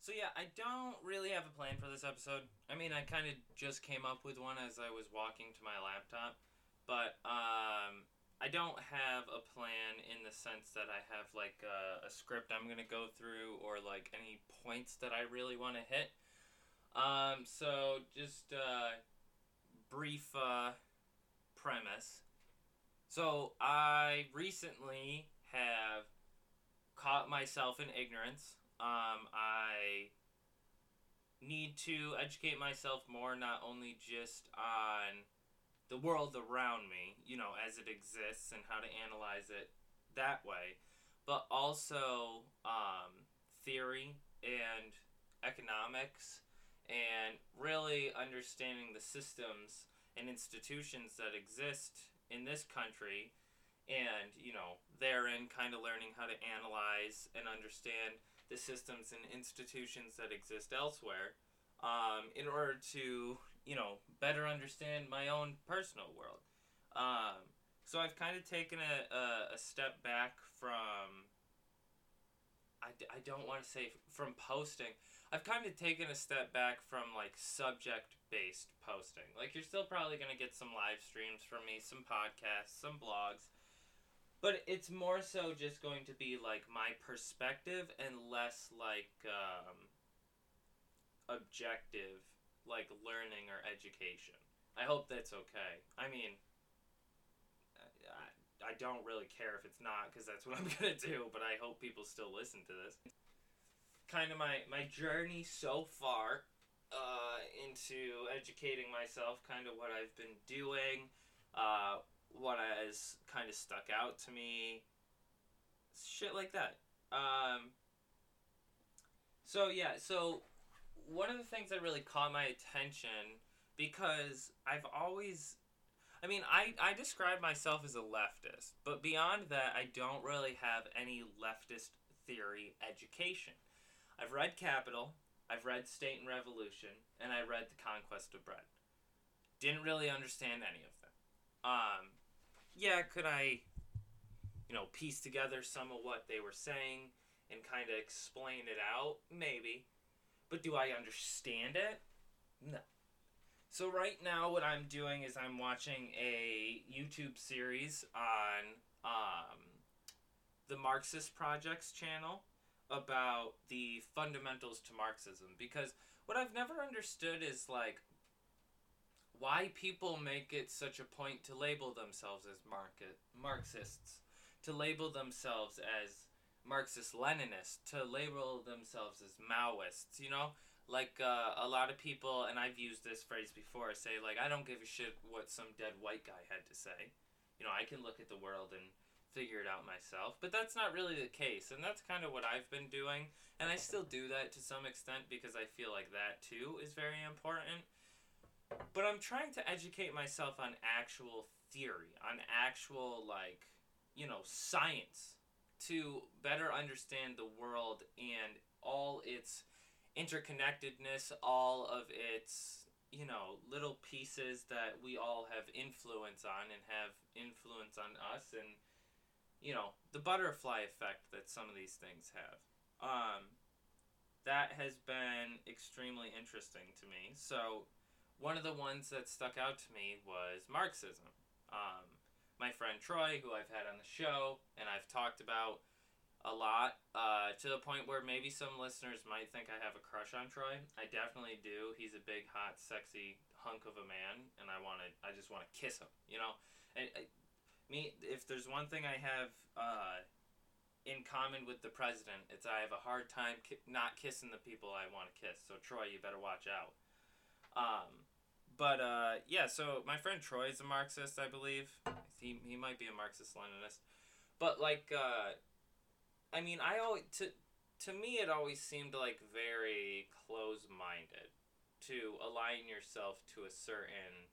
So yeah, I don't really have a plan for this episode. I mean, I kind of just came up with one as I was walking to my laptop, but um, I don't have a plan in the sense that I have like a, a script I'm gonna go through or like any points that I really want to hit. Um, so just uh, brief uh, premise. So I recently have caught myself in ignorance. Um, I need to educate myself more, not only just on the world around me, you know, as it exists and how to analyze it that way, but also um, theory and economics and really understanding the systems and institutions that exist in this country and you know therein kind of learning how to analyze and understand the systems and institutions that exist elsewhere um, in order to you know better understand my own personal world. Um, so i've kind of taken a, a, a step back from I, I don't want to say from posting. I've kind of taken a step back from like subject based posting. Like you're still probably going to get some live streams from me some podcasts some blogs but it's more so just going to be like my perspective and less like um, objective like learning or education i hope that's okay i mean I, I don't really care if it's not because that's what I'm gonna do. But I hope people still listen to this. Kind of my my journey so far uh, into educating myself. Kind of what I've been doing. Uh, what has kind of stuck out to me. Shit like that. Um, so yeah, so one of the things that really caught my attention because I've always I mean, I, I describe myself as a leftist, but beyond that, I don't really have any leftist theory education. I've read Capital, I've read State and Revolution, and I read The Conquest of Bread. Didn't really understand any of them. Um, yeah, could I, you know, piece together some of what they were saying and kind of explain it out? Maybe. But do I understand it? No. So right now, what I'm doing is I'm watching a YouTube series on um, the Marxist Projects channel about the fundamentals to Marxism because what I've never understood is like why people make it such a point to label themselves as market Marxists, to label themselves as Marxist Leninists, to label themselves as Maoists, you know? like uh, a lot of people, and I've used this phrase before, say like I don't give a shit what some dead white guy had to say. You know, I can look at the world and figure it out myself. But that's not really the case, and that's kind of what I've been doing, and I still do that to some extent because I feel like that too is very important. But I'm trying to educate myself on actual theory, on actual like, you know, science to better understand the world and all its interconnectedness, all of its, you know, little pieces that we all have influence on and have influence on us and you know, the butterfly effect that some of these things have. Um, that has been extremely interesting to me. So, one of the ones that stuck out to me was Marxism. Um, my friend Troy, who I've had on the show and I've talked about, a lot uh, to the point where maybe some listeners might think I have a crush on Troy. I definitely do. He's a big, hot, sexy hunk of a man, and I want to. I just want to kiss him. You know, and I, me. If there's one thing I have uh, in common with the president, it's I have a hard time ki- not kissing the people I want to kiss. So Troy, you better watch out. Um, but uh, yeah, so my friend Troy is a Marxist, I believe. He he might be a Marxist Leninist, but like. Uh, I mean, I always to to me it always seemed like very close-minded to align yourself to a certain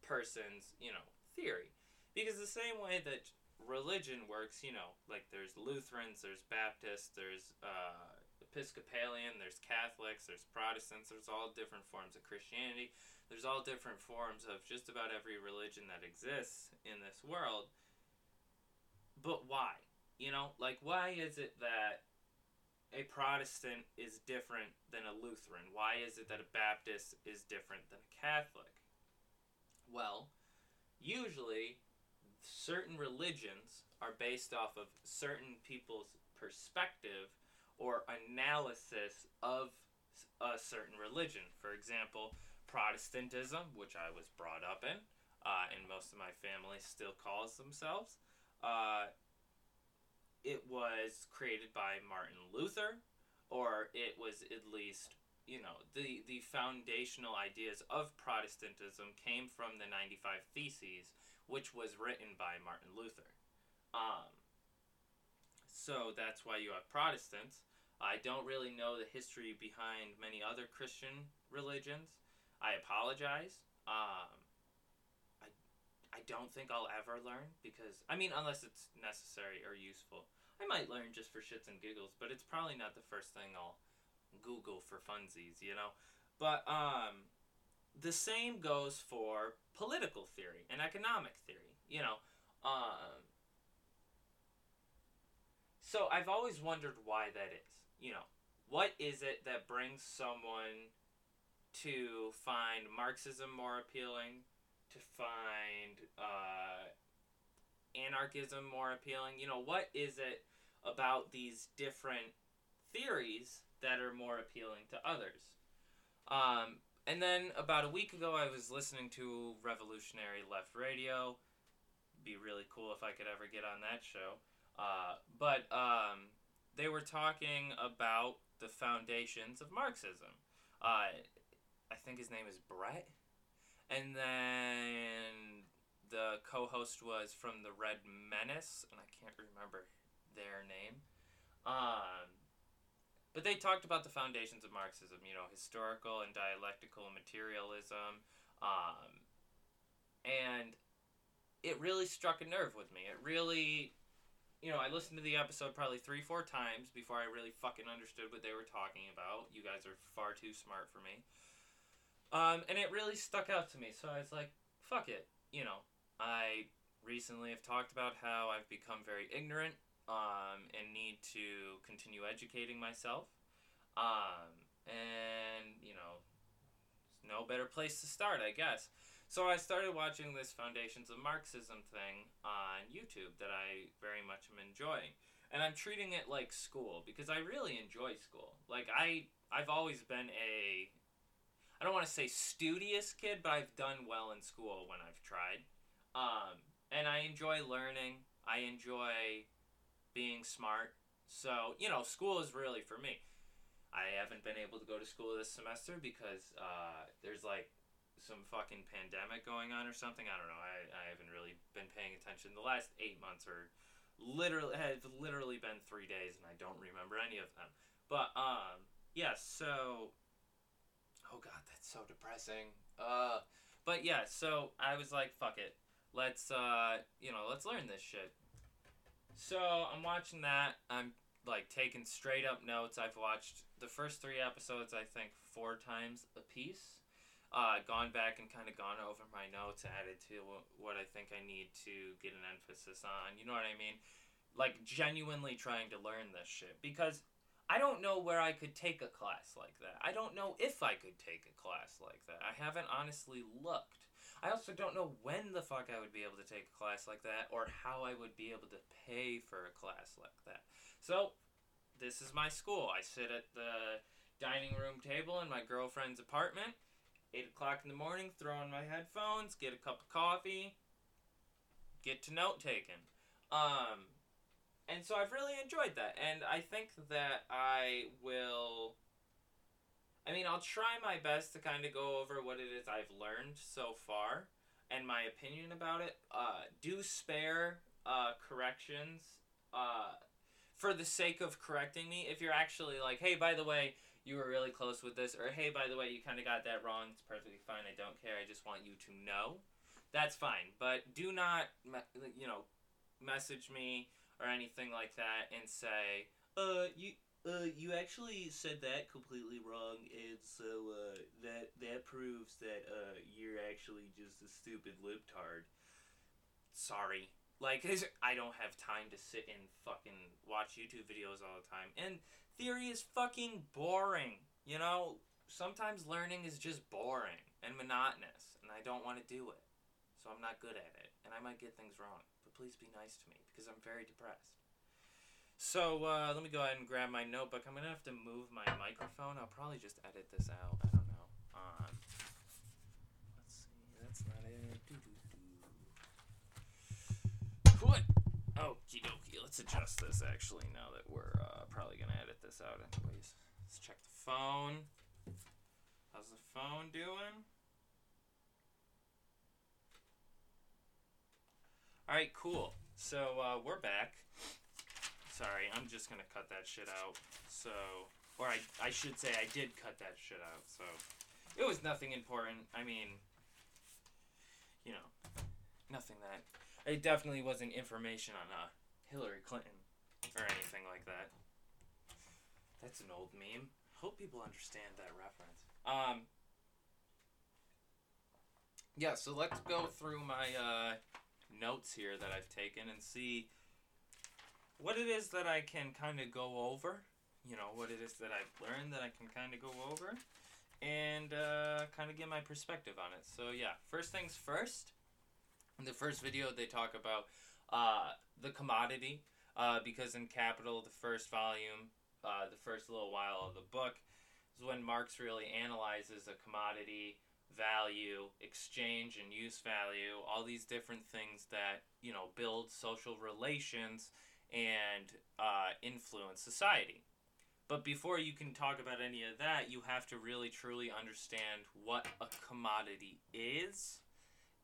person's, you know, theory. Because the same way that religion works, you know, like there's Lutherans, there's Baptists, there's uh, Episcopalian, there's Catholics, there's Protestants, there's all different forms of Christianity, there's all different forms of just about every religion that exists in this world. But why? You know, like why is it that a Protestant is different than a Lutheran? Why is it that a Baptist is different than a Catholic? Well, usually certain religions are based off of certain people's perspective or analysis of a certain religion. For example, Protestantism, which I was brought up in, uh, and most of my family still calls themselves. Uh, it was created by Martin Luther, or it was at least, you know, the, the foundational ideas of Protestantism came from the 95 Theses, which was written by Martin Luther. Um, so that's why you have Protestants. I don't really know the history behind many other Christian religions. I apologize. Um, I, I don't think I'll ever learn because I mean, unless it's necessary or useful, I might learn just for shits and giggles. But it's probably not the first thing I'll Google for funsies, you know. But um, the same goes for political theory and economic theory. You know, um, so I've always wondered why that is you know, what is it that brings someone to find Marxism more appealing, to find uh, anarchism more appealing? You know, what is it about these different theories that are more appealing to others? Um, and then about a week ago, I was listening to Revolutionary Left Radio. Be really cool if I could ever get on that show. Uh, but um, they were talking about the foundations of Marxism. Uh, I think his name is Brett. And then the co host was from the Red Menace, and I can't remember their name. Um, but they talked about the foundations of Marxism, you know, historical and dialectical materialism. Um, and it really struck a nerve with me. It really you know, I listened to the episode probably three, four times before I really fucking understood what they were talking about. You guys are far too smart for me. Um, and it really stuck out to me. So I was like, fuck it. You know, I recently have talked about how I've become very ignorant um, and need to continue educating myself. Um, and, you know, no better place to start, I guess. So I started watching this Foundations of Marxism thing on YouTube that I very much am enjoying. And I'm treating it like school because I really enjoy school. Like I I've always been a I don't want to say studious kid, but I've done well in school when I've tried. Um, and I enjoy learning. I enjoy being smart. So, you know, school is really for me. I haven't been able to go to school this semester because uh, there's like some fucking pandemic going on or something. I don't know. I, I haven't really been paying attention. The last eight months are literally have literally been three days, and I don't remember any of them. But um, yeah. So, oh god, that's so depressing. Uh, but yeah. So I was like, fuck it. Let's uh, you know, let's learn this shit. So I'm watching that. I'm like taking straight up notes. I've watched the first three episodes, I think, four times a piece uh, gone back and kind of gone over my notes, added to what I think I need to get an emphasis on. You know what I mean? Like genuinely trying to learn this shit because I don't know where I could take a class like that. I don't know if I could take a class like that. I haven't honestly looked. I also don't know when the fuck I would be able to take a class like that or how I would be able to pay for a class like that. So, this is my school. I sit at the dining room table in my girlfriend's apartment 8 o'clock in the morning, throw on my headphones, get a cup of coffee, get to note taking. Um, and so I've really enjoyed that. And I think that I will. I mean, I'll try my best to kind of go over what it is I've learned so far and my opinion about it. Uh, do spare uh, corrections uh, for the sake of correcting me. If you're actually like, hey, by the way, you were really close with this, or hey, by the way, you kind of got that wrong. It's perfectly fine. I don't care. I just want you to know. That's fine. But do not, you know, message me or anything like that and say, uh, you. Uh, you actually said that completely wrong, and so uh, that that proves that uh, you're actually just a stupid libtard. Sorry, like I don't have time to sit and fucking watch YouTube videos all the time, and theory is fucking boring. You know, sometimes learning is just boring and monotonous, and I don't want to do it. So I'm not good at it, and I might get things wrong. Please be nice to me because I'm very depressed. So uh, let me go ahead and grab my notebook. I'm gonna have to move my microphone. I'll probably just edit this out. I don't know. Um, let's see. That's not it. Doo-doo-doo. What? Okie dokie. Let's adjust this actually now that we're uh, probably gonna edit this out anyways. Let's check the phone. How's the phone doing? All right, cool. So uh, we're back. Sorry, I'm just gonna cut that shit out. So, or I, I should say I did cut that shit out. So, it was nothing important. I mean, you know, nothing that. It definitely wasn't information on uh, Hillary Clinton or anything like that. That's an old meme. Hope people understand that reference. Um. Yeah, so let's go through my uh, notes here that I've taken and see what it is that I can kind of go over. You know, what it is that I've learned that I can kind of go over and uh, kind of get my perspective on it. So, yeah, first things first. In the first video, they talk about uh, the commodity uh, because in Capital, the first volume, uh, the first little while of the book, is when Marx really analyzes a commodity value, exchange and use value, all these different things that, you know, build social relations and uh, influence society. But before you can talk about any of that, you have to really truly understand what a commodity is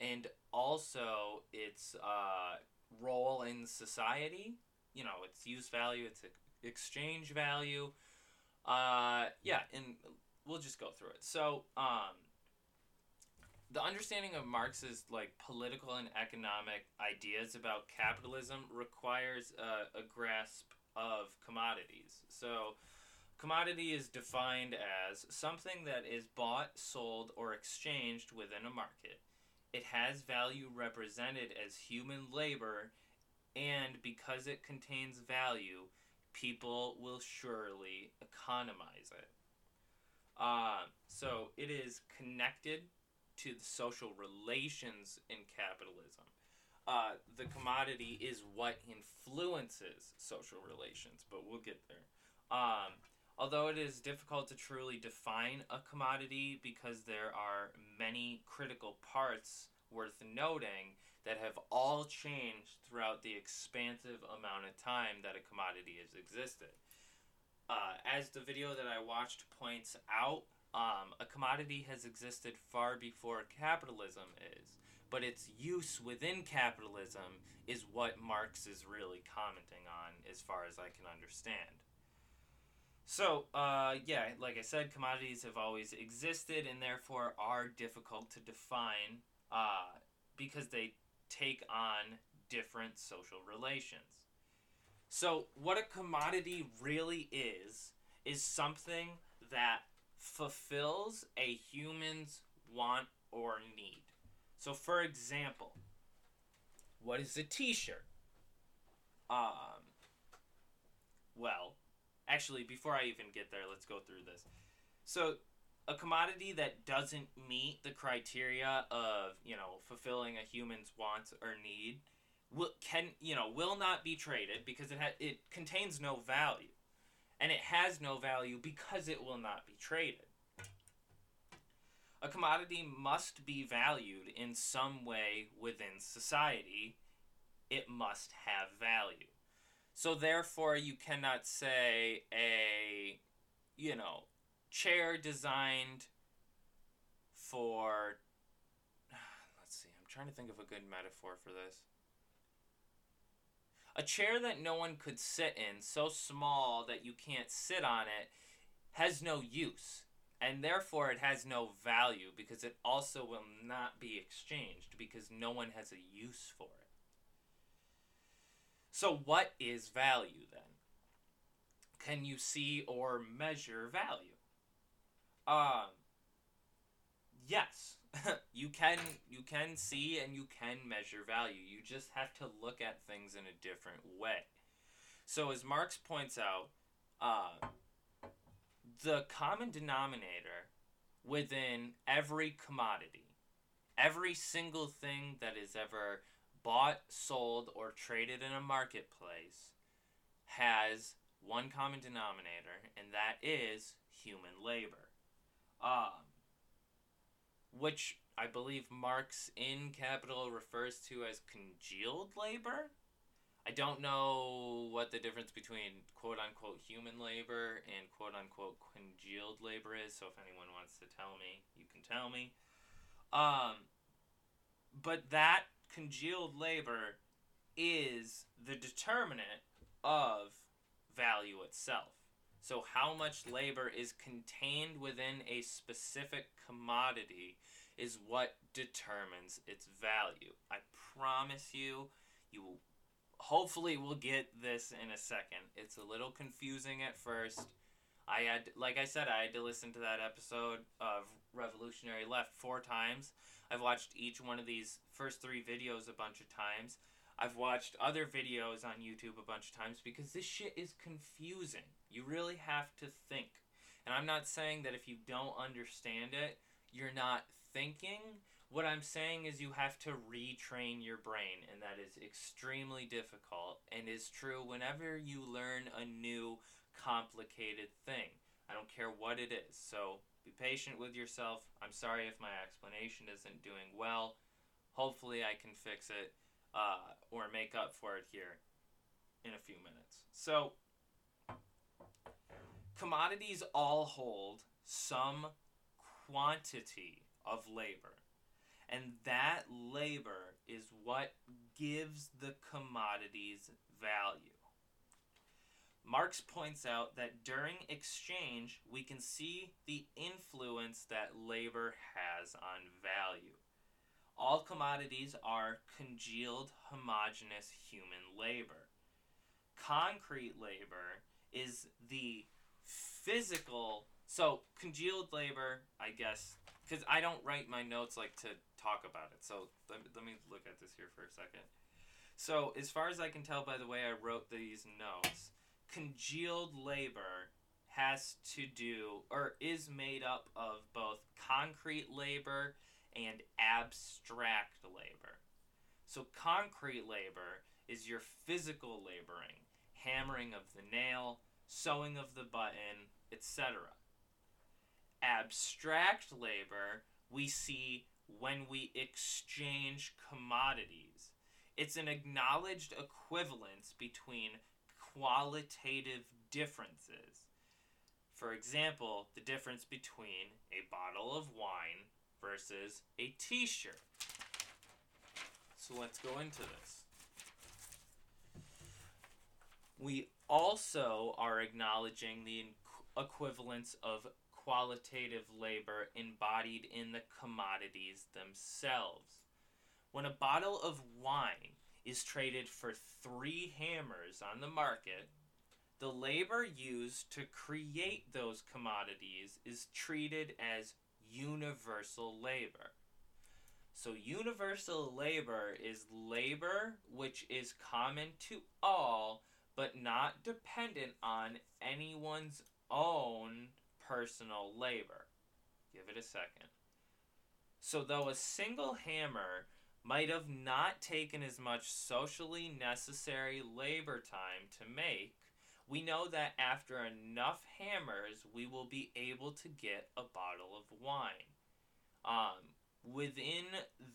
and also its uh, role in society. You know, its use value, its exchange value. Uh, yeah, and we'll just go through it. So, um, the understanding of Marx's like political and economic ideas about capitalism requires a, a grasp of commodities. So, commodity is defined as something that is bought, sold, or exchanged within a market. It has value represented as human labor, and because it contains value, people will surely economize it. Uh, so, it is connected to the social relations in capitalism. Uh, the commodity is what influences social relations, but we'll get there. Um, although it is difficult to truly define a commodity because there are many critical parts worth noting that have all changed throughout the expansive amount of time that a commodity has existed. Uh, as the video that I watched points out, um, a commodity has existed far before capitalism is, but its use within capitalism is what Marx is really commenting on, as far as I can understand. So, uh, yeah, like I said, commodities have always existed and therefore are difficult to define uh, because they take on different social relations. So, what a commodity really is, is something that fulfills a human's want or need. So, for example, what is a t shirt? Um, well, actually, before I even get there, let's go through this. So, a commodity that doesn't meet the criteria of, you know, fulfilling a human's wants or need will can, you know, will not be traded because it ha- it contains no value and it has no value because it will not be traded. A commodity must be valued in some way within society. It must have value. So therefore you cannot say a you know, chair designed for let's see, I'm trying to think of a good metaphor for this. A chair that no one could sit in, so small that you can't sit on it, has no use. And therefore, it has no value because it also will not be exchanged because no one has a use for it. So, what is value then? Can you see or measure value? Um, yes. you can you can see and you can measure value. You just have to look at things in a different way. So as Marx points out, uh, the common denominator within every commodity, every single thing that is ever bought, sold, or traded in a marketplace has one common denominator, and that is human labor. Um, which I believe Marx in Capital refers to as congealed labor. I don't know what the difference between quote unquote human labor and quote unquote congealed labor is, so if anyone wants to tell me, you can tell me. Um, but that congealed labor is the determinant of value itself. So, how much labor is contained within a specific commodity is what determines its value. I promise you, you will hopefully we'll get this in a second. It's a little confusing at first. I had like I said I had to listen to that episode of Revolutionary Left four times. I've watched each one of these first 3 videos a bunch of times. I've watched other videos on YouTube a bunch of times because this shit is confusing. You really have to think. And I'm not saying that if you don't understand it, you're not thinking. What I'm saying is you have to retrain your brain, and that is extremely difficult and is true whenever you learn a new complicated thing. I don't care what it is. So be patient with yourself. I'm sorry if my explanation isn't doing well. Hopefully, I can fix it uh, or make up for it here in a few minutes. So, commodities all hold some quantity of labor. And that labor is what gives the commodities value. Marx points out that during exchange, we can see the influence that labor has on value. All commodities are congealed, homogeneous human labor. Concrete labor is the physical, so congealed labor, I guess, because I don't write my notes like to talk about it. So let, let me look at this here for a second. So, as far as I can tell by the way I wrote these notes, congealed labor has to do or is made up of both concrete labor and abstract labor. So, concrete labor is your physical laboring, hammering of the nail, sewing of the button, etc. Abstract labor we see when we exchange commodities. It's an acknowledged equivalence between qualitative differences. For example, the difference between a bottle of wine versus a t shirt. So let's go into this. We also are acknowledging the equivalence of qualitative labor embodied in the commodities themselves. When a bottle of wine is traded for three hammers on the market, the labor used to create those commodities is treated as universal labor. So, universal labor is labor which is common to all but not dependent on anyone's own personal labor. Give it a second. So, though a single hammer might have not taken as much socially necessary labor time to make, we know that after enough hammers, we will be able to get a bottle of wine. Um, within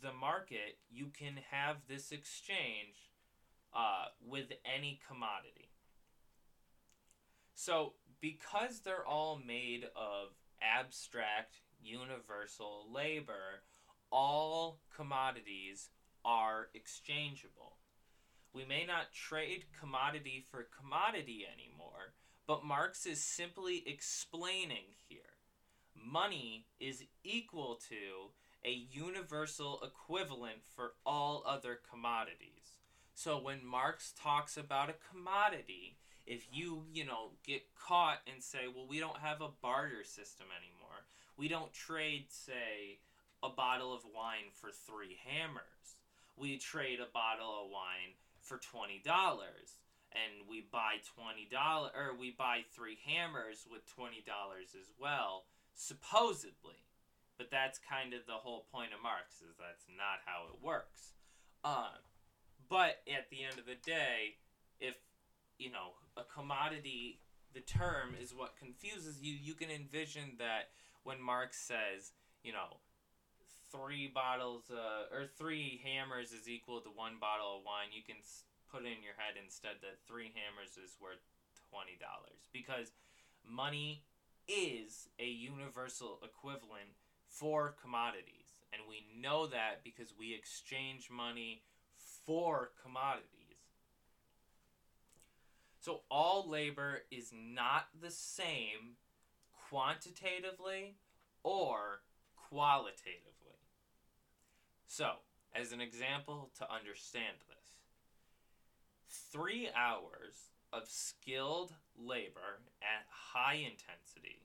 the market, you can have this exchange uh, with any commodity. So, because they're all made of abstract, universal labor, all commodities are exchangeable. We may not trade commodity for commodity anymore, but Marx is simply explaining here. Money is equal to a universal equivalent for all other commodities. So when Marx talks about a commodity, if you, you know, get caught and say, well, we don't have a barter system anymore, we don't trade, say, a bottle of wine for three hammers. We trade a bottle of wine for $20. and we buy twenty dollar or we buy three hammers with twenty dollars as well, supposedly. But that's kind of the whole point of Marx is that's not how it works. Uh, but at the end of the day, if you know a commodity, the term is what confuses you. You can envision that when Marx says, you know, three bottles uh, or three hammers is equal to one bottle of wine, you can put in your head instead that three hammers is worth twenty dollars because money is a universal equivalent for commodities, and we know that because we exchange money for commodities. So all labor is not the same quantitatively or qualitatively. So, as an example to understand this, three hours of skilled labor at high intensity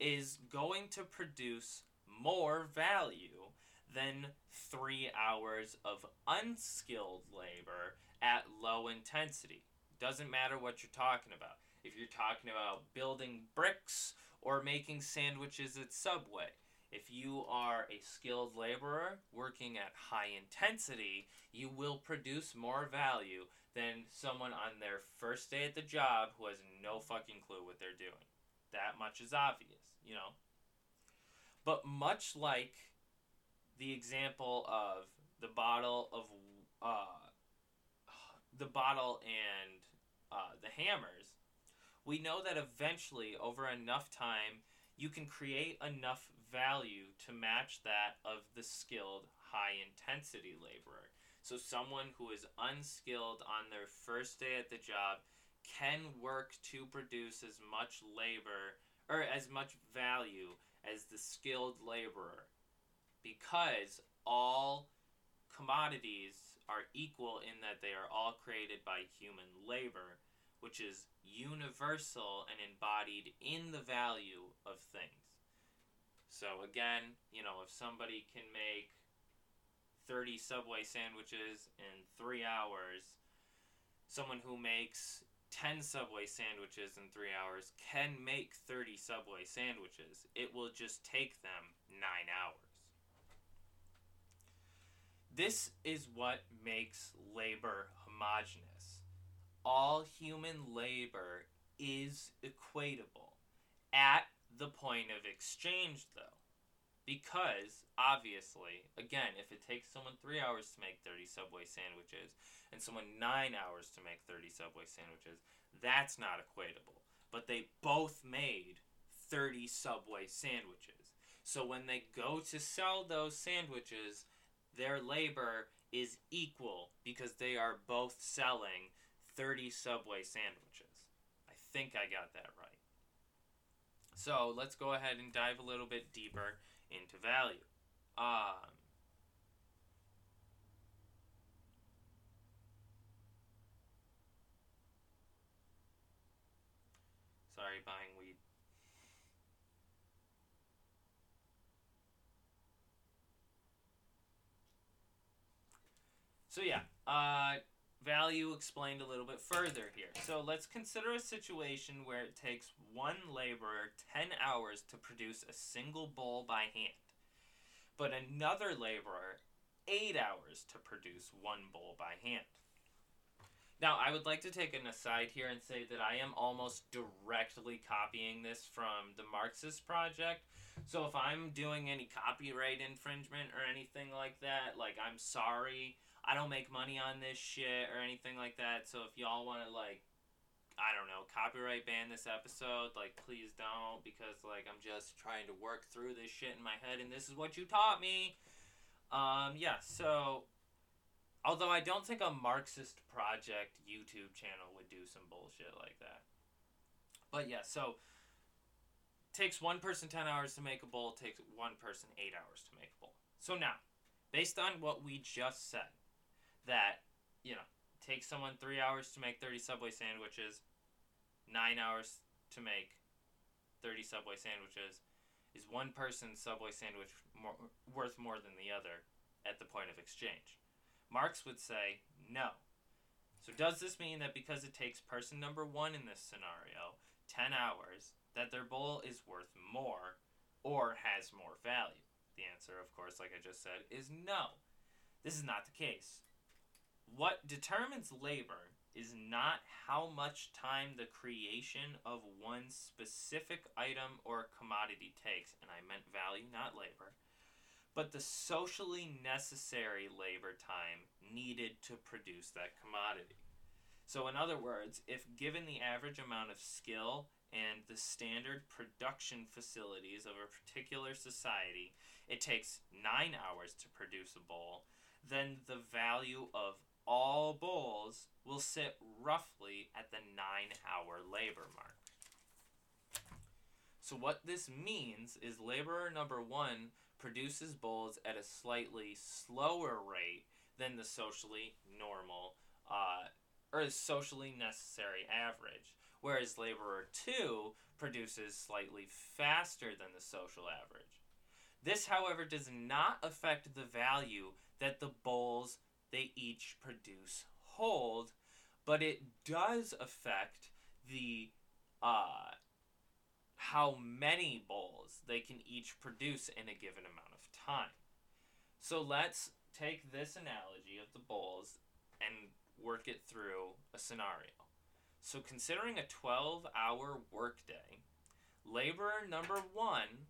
is going to produce more value than three hours of unskilled labor at low intensity. Doesn't matter what you're talking about. If you're talking about building bricks or making sandwiches at Subway, if you are a skilled laborer working at high intensity, you will produce more value than someone on their first day at the job who has no fucking clue what they're doing. That much is obvious, you know? But much like the example of the bottle of uh, the bottle and uh, the hammers, we know that eventually, over enough time, you can create enough value to match that of the skilled high intensity laborer. So someone who is unskilled on their first day at the job can work to produce as much labor or as much value as the skilled laborer because all commodities are equal in that they are all created by human labor, which is universal and embodied in the value of things. So again, you know, if somebody can make 30 Subway sandwiches in 3 hours, someone who makes 10 Subway sandwiches in 3 hours can make 30 Subway sandwiches. It will just take them 9 hours. This is what makes labor homogenous. All human labor is equatable at the point of exchange, though. Because, obviously, again, if it takes someone three hours to make 30 Subway sandwiches and someone nine hours to make 30 Subway sandwiches, that's not equatable. But they both made 30 Subway sandwiches. So when they go to sell those sandwiches, their labor is equal because they are both selling 30 Subway sandwiches. I think I got that right. So let's go ahead and dive a little bit deeper into value. Um, So yeah, uh, value explained a little bit further here. So let's consider a situation where it takes one laborer 10 hours to produce a single bowl by hand, but another laborer 8 hours to produce one bowl by hand. Now, I would like to take an aside here and say that I am almost directly copying this from the Marxist project. So if I'm doing any copyright infringement or anything like that, like I'm sorry. I don't make money on this shit or anything like that. So if y'all want to like I don't know, copyright ban this episode, like please don't because like I'm just trying to work through this shit in my head and this is what you taught me. Um yeah, so although I don't think a Marxist project YouTube channel would do some bullshit like that. But yeah, so takes one person 10 hours to make a bowl, takes one person 8 hours to make a bowl. So now, based on what we just said, that, you know, takes someone three hours to make 30 Subway sandwiches, nine hours to make 30 Subway sandwiches, is one person's Subway sandwich more, worth more than the other at the point of exchange? Marx would say no. So does this mean that because it takes person number one in this scenario 10 hours, that their bowl is worth more or has more value? The answer, of course, like I just said, is no. This is not the case. What determines labor is not how much time the creation of one specific item or commodity takes, and I meant value, not labor, but the socially necessary labor time needed to produce that commodity. So, in other words, if given the average amount of skill and the standard production facilities of a particular society, it takes nine hours to produce a bowl, then the value of all bowls will sit roughly at the nine hour labor mark. So, what this means is laborer number one produces bowls at a slightly slower rate than the socially normal uh, or socially necessary average, whereas laborer two produces slightly faster than the social average. This, however, does not affect the value that the bowls they each produce hold, but it does affect the uh, how many bowls they can each produce in a given amount of time. So let's take this analogy of the bowls and work it through a scenario. So considering a 12 hour workday, laborer number one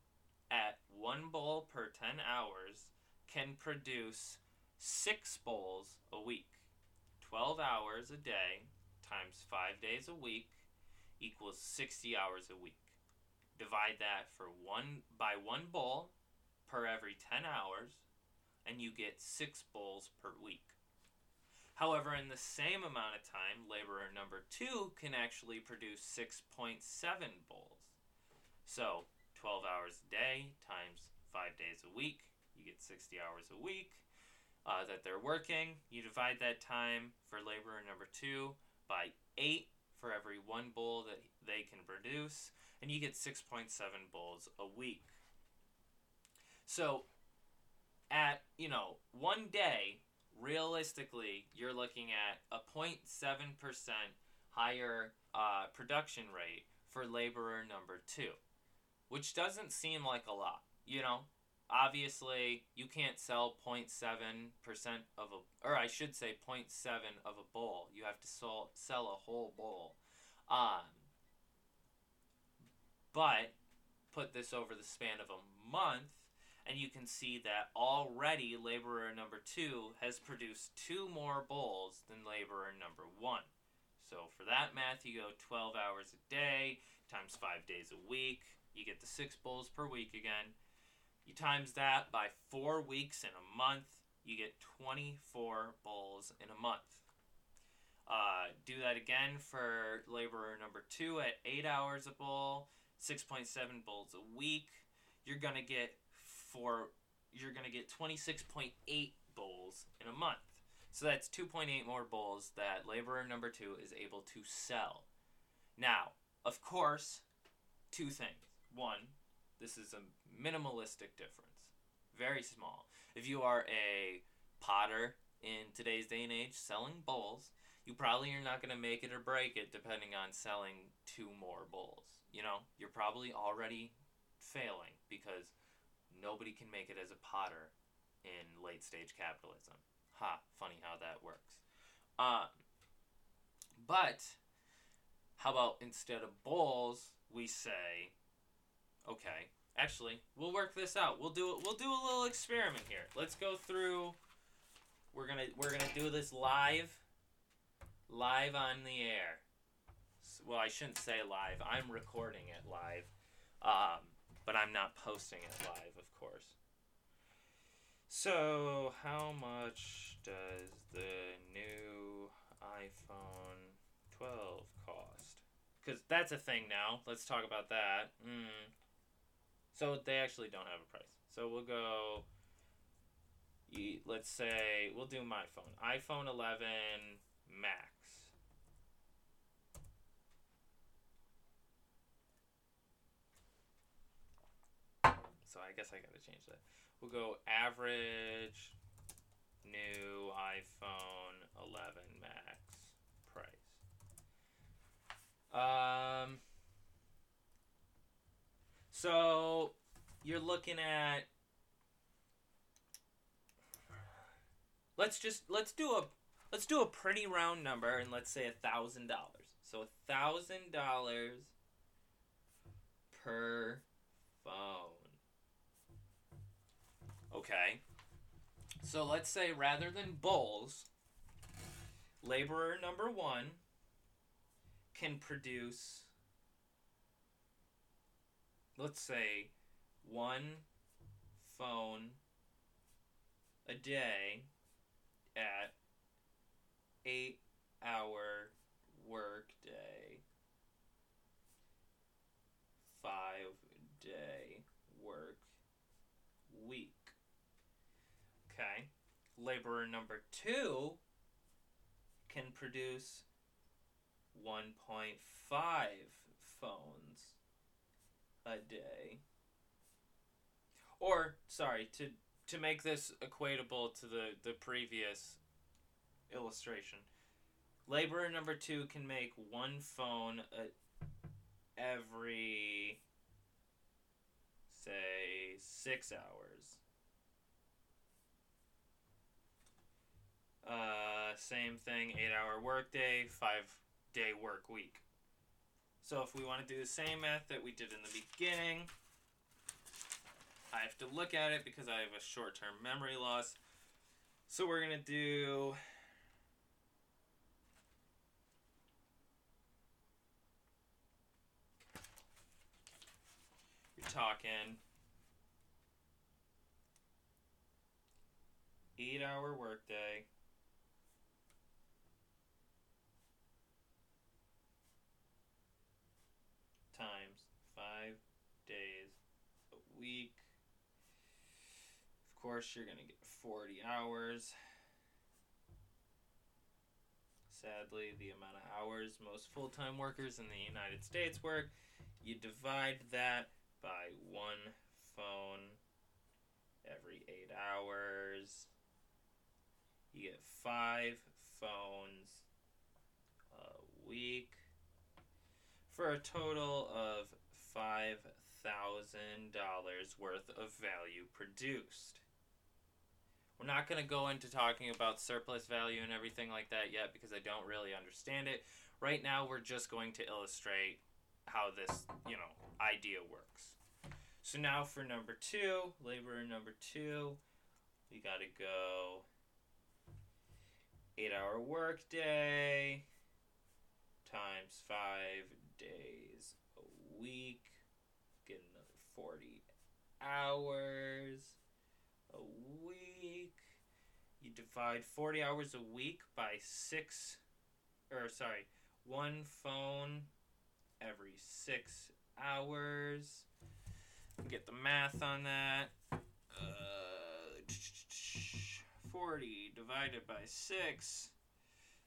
at one bowl per 10 hours can produce six bowls a week. 12 hours a day times five days a week equals 60 hours a week. Divide that for one by one bowl per every 10 hours, and you get six bowls per week. However, in the same amount of time, laborer number two can actually produce 6.7 bowls. So, 12 hours a day times five days a week, you get 60 hours a week uh, that they're working. You divide that time for laborer number two by eight for every one bowl that they can produce, and you get 6.7 bowls a week. So, at you know one day, realistically, you're looking at a 0.7% higher uh, production rate for laborer number two, which doesn't seem like a lot. You know, obviously you can't sell 0.7% of a or i should say 0.7 of a bowl. You have to sell, sell a whole bowl. Um, but put this over the span of a month and you can see that already laborer number two has produced two more bowls than laborer number one. So for that math you go 12 hours a day times five days a week. You get the six bowls per week again you times that by four weeks in a month, you get 24 bowls in a month. Uh, do that again for laborer number two at 8 hours a bowl, 6.7 bowls a week. You're to get four, you're to get 26.8 bowls in a month. So that's 2.8 more bowls that laborer number two is able to sell. Now, of course, two things. One, this is a minimalistic difference. Very small. If you are a potter in today's day and age selling bowls, you probably are not going to make it or break it depending on selling two more bowls. You know, you're probably already failing because nobody can make it as a potter in late stage capitalism. Ha, funny how that works. Um, but how about instead of bowls, we say Okay. Actually, we'll work this out. We'll do it. we'll do a little experiment here. Let's go through we're to we're to do this live live on the air. Well, I shouldn't say live. I'm recording it live. Um, but I'm not posting it live, of course. So, how much does the new iPhone 12 cost? Because that's a thing now. Let's talk about that. Mm. So they actually don't have a price. So we'll go. Let's say we'll do my phone. iPhone 11 Max. So I guess I gotta change that. We'll go average new iPhone 11 Max price. Um. So you're looking at let's just let's do a let's do a pretty round number and let's say a thousand dollars. So a thousand dollars per phone. Okay. So let's say rather than bowls, laborer number one can produce, let's say, one phone a day at eight hour work day, five day work week. Okay. Laborer number two can produce 1.5 phones a day. Or, sorry, to to make this equatable to the, the previous illustration, laborer number two can make one phone a, every, say, six hours. Uh, same thing, eight hour workday, five day work week. So if we want to do the same math that we did in the beginning, I have to look at it because I have a short term memory loss. So we're going to do. You're talking eight hour workday. Times five days a week. Of course, you're going to get 40 hours. Sadly, the amount of hours most full time workers in the United States work, you divide that by one phone every eight hours. You get five phones a week for a total of $5,000 worth of value produced. We're not going to go into talking about surplus value and everything like that yet because I don't really understand it. Right now, we're just going to illustrate how this, you know, idea works. So now for number two, laborer number two, we got to go eight hour workday times five days a week, 40 hours a week. You divide 40 hours a week by six, or sorry, one phone every six hours. Get the math on that. Uh, 40 divided by 6,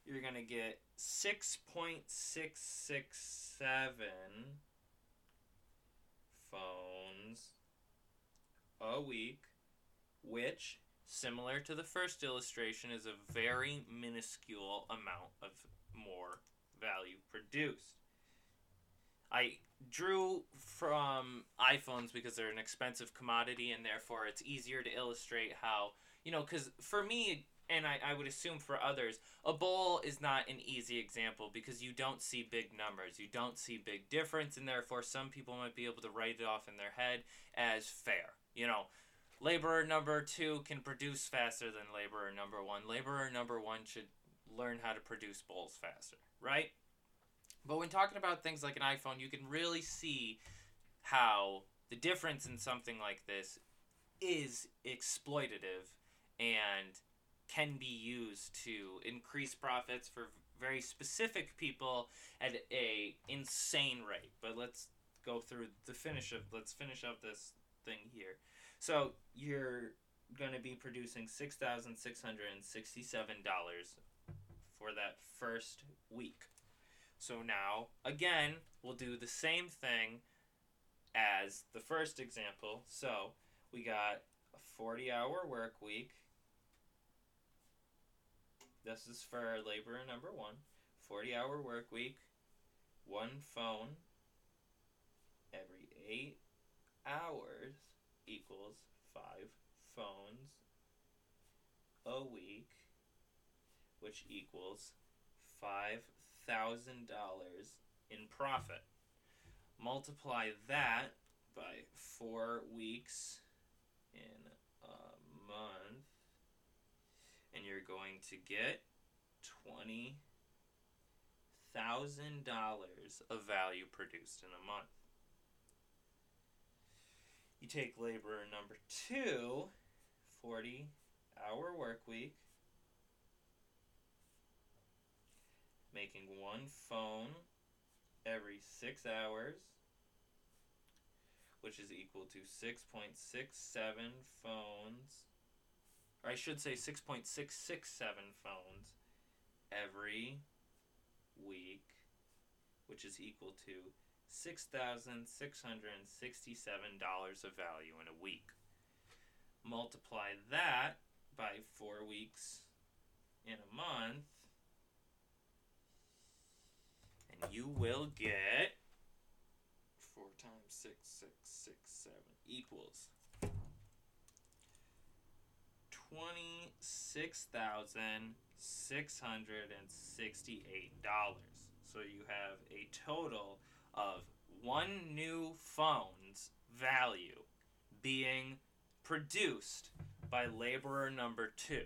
you're going to get 6.667 phones a week, which, similar to the first illustration, is a very minuscule amount of more value produced. I drew from iPhones because they're an expensive commodity and therefore it's easier to illustrate how, you know, because for me, and I, I would assume for others, a bowl is not an easy example because you don't see big numbers. You don't see big difference, and therefore some people might be able to write it off in their head as fair. You know, laborer number two can produce faster than laborer number one. Laborer number one should learn how to produce bowls faster, right? But when talking about things like an iPhone, you can really see how the difference in something like this is exploitative and can be used to increase profits for very specific people at a insane rate. But let's go through the finish of let's finish up this thing here. So you're going to be producing six thousand six hundred and sixty-seven dollars for that first week. So now, again, we'll do the same thing as the first example. So we got a 40 hour work week. This is for laborer number one. 40 hour work week, one phone every eight hours equals five phones a week, which equals $5,000 in profit. Multiply that by four weeks in a month, and you're going to get twenty thousand dollars of value produced in a month. You take laborer number two, 40 hour work week, making one phone every six hours, which is equal to 6.67 phones, or I should say 6.667 phones every week, which is equal to $6,667 of value in a week. Multiply that by four weeks in a month, and you will get four times six, six, six, seven equals $26,668. So you have a total of one new phone's value being produced by laborer number two.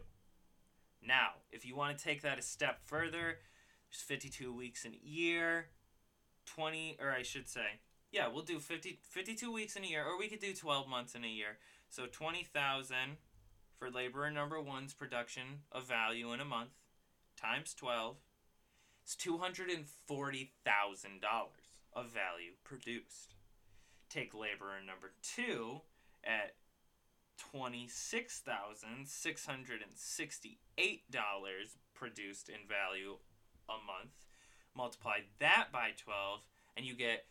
Now, if you want to take that a step further, there's 52 weeks in a year, 20, or I should say, yeah, we'll do 50, 52 weeks in a year, or we could do 12 months in a year. So 20,000 for laborer number one's production of value in a month times 12 is $240,000 of value produced. Take laborer number two at $26,668 produced in value a month. Multiply that by 12 and you get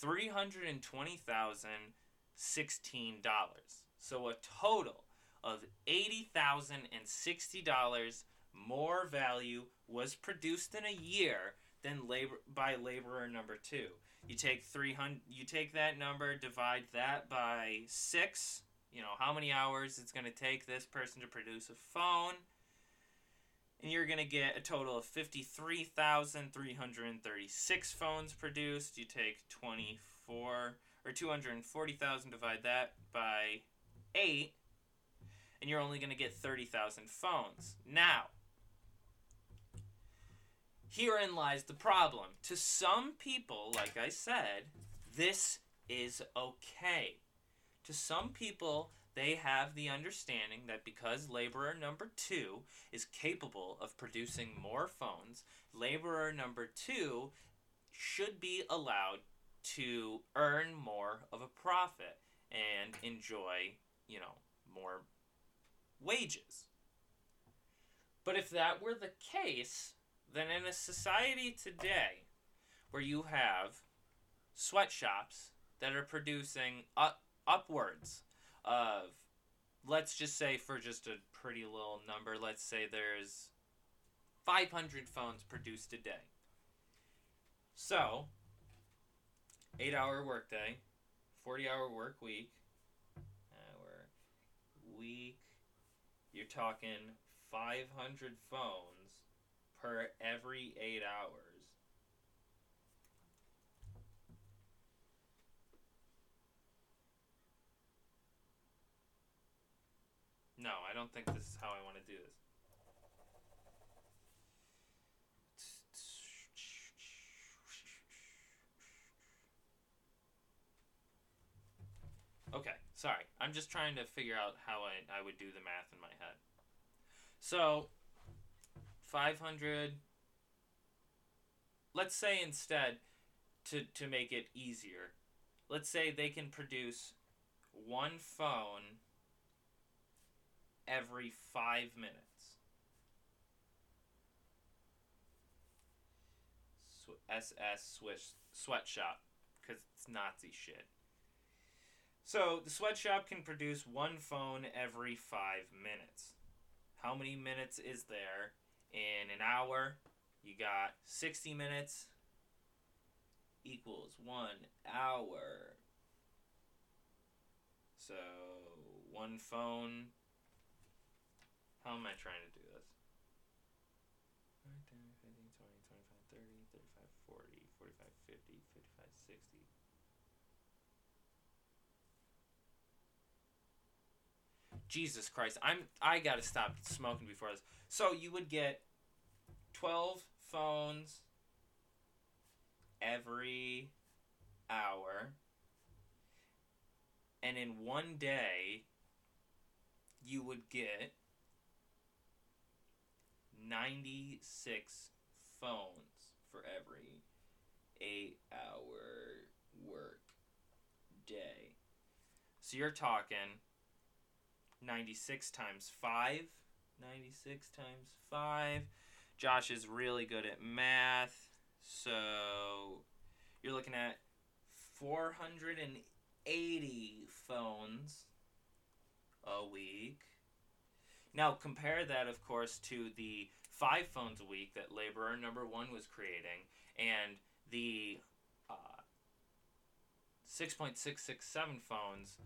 $320,016. So a total of $80,060 more value was produced in a year than labor by laborer number 2. You take 300 you take that number, divide that by 6 you know, how many hours it's going to take this person to produce a phone. And you're going to get a total of 53,336 phones produced. You take 24 or 240,000, divide that by 8, and you're only going to get 30,000 phones. Now, herein lies the problem. To some people, like I said, this is okay. To some people, they have the understanding that because laborer number two is capable of producing more phones, laborer number two should be allowed to earn more of a profit and enjoy, you know, more wages. But if that were the case, then in a society today where you have sweatshops that are producing up upwards of let's just say for just a pretty little number let's say there's 500 phones produced a day so 8 hour workday 40 hour work week uh, hour week you're talking 500 phones per every 8 hours No, I don't think this is how I want to do this. Okay, sorry. I'm just trying to figure out how I, I would do the math in my head. So, 500. Let's say instead, to, to make it easier, let's say they can produce one phone every five minutes. SS Swish Sweatshop, because it's Nazi shit. So the sweatshop can produce one phone every five minutes. How many minutes is there in an hour? You got 60 minutes equals one hour So one phone. How am I trying to do this? 15, 20, 25, 30, 35, 40, 45, 50, 55, 60. Jesus Christ, I'm I gotta stop smoking before this. So you would get twelve phones every hour, and in one day, you would get ninety six phones for every eight hour work day. So you're talking 96 times 5. 96 times 5. Josh is really good at math. So you're looking at 480 phones a week. Now compare that, of course, to the five phones a week that laborer number one was creating and the uh, 6.667 phones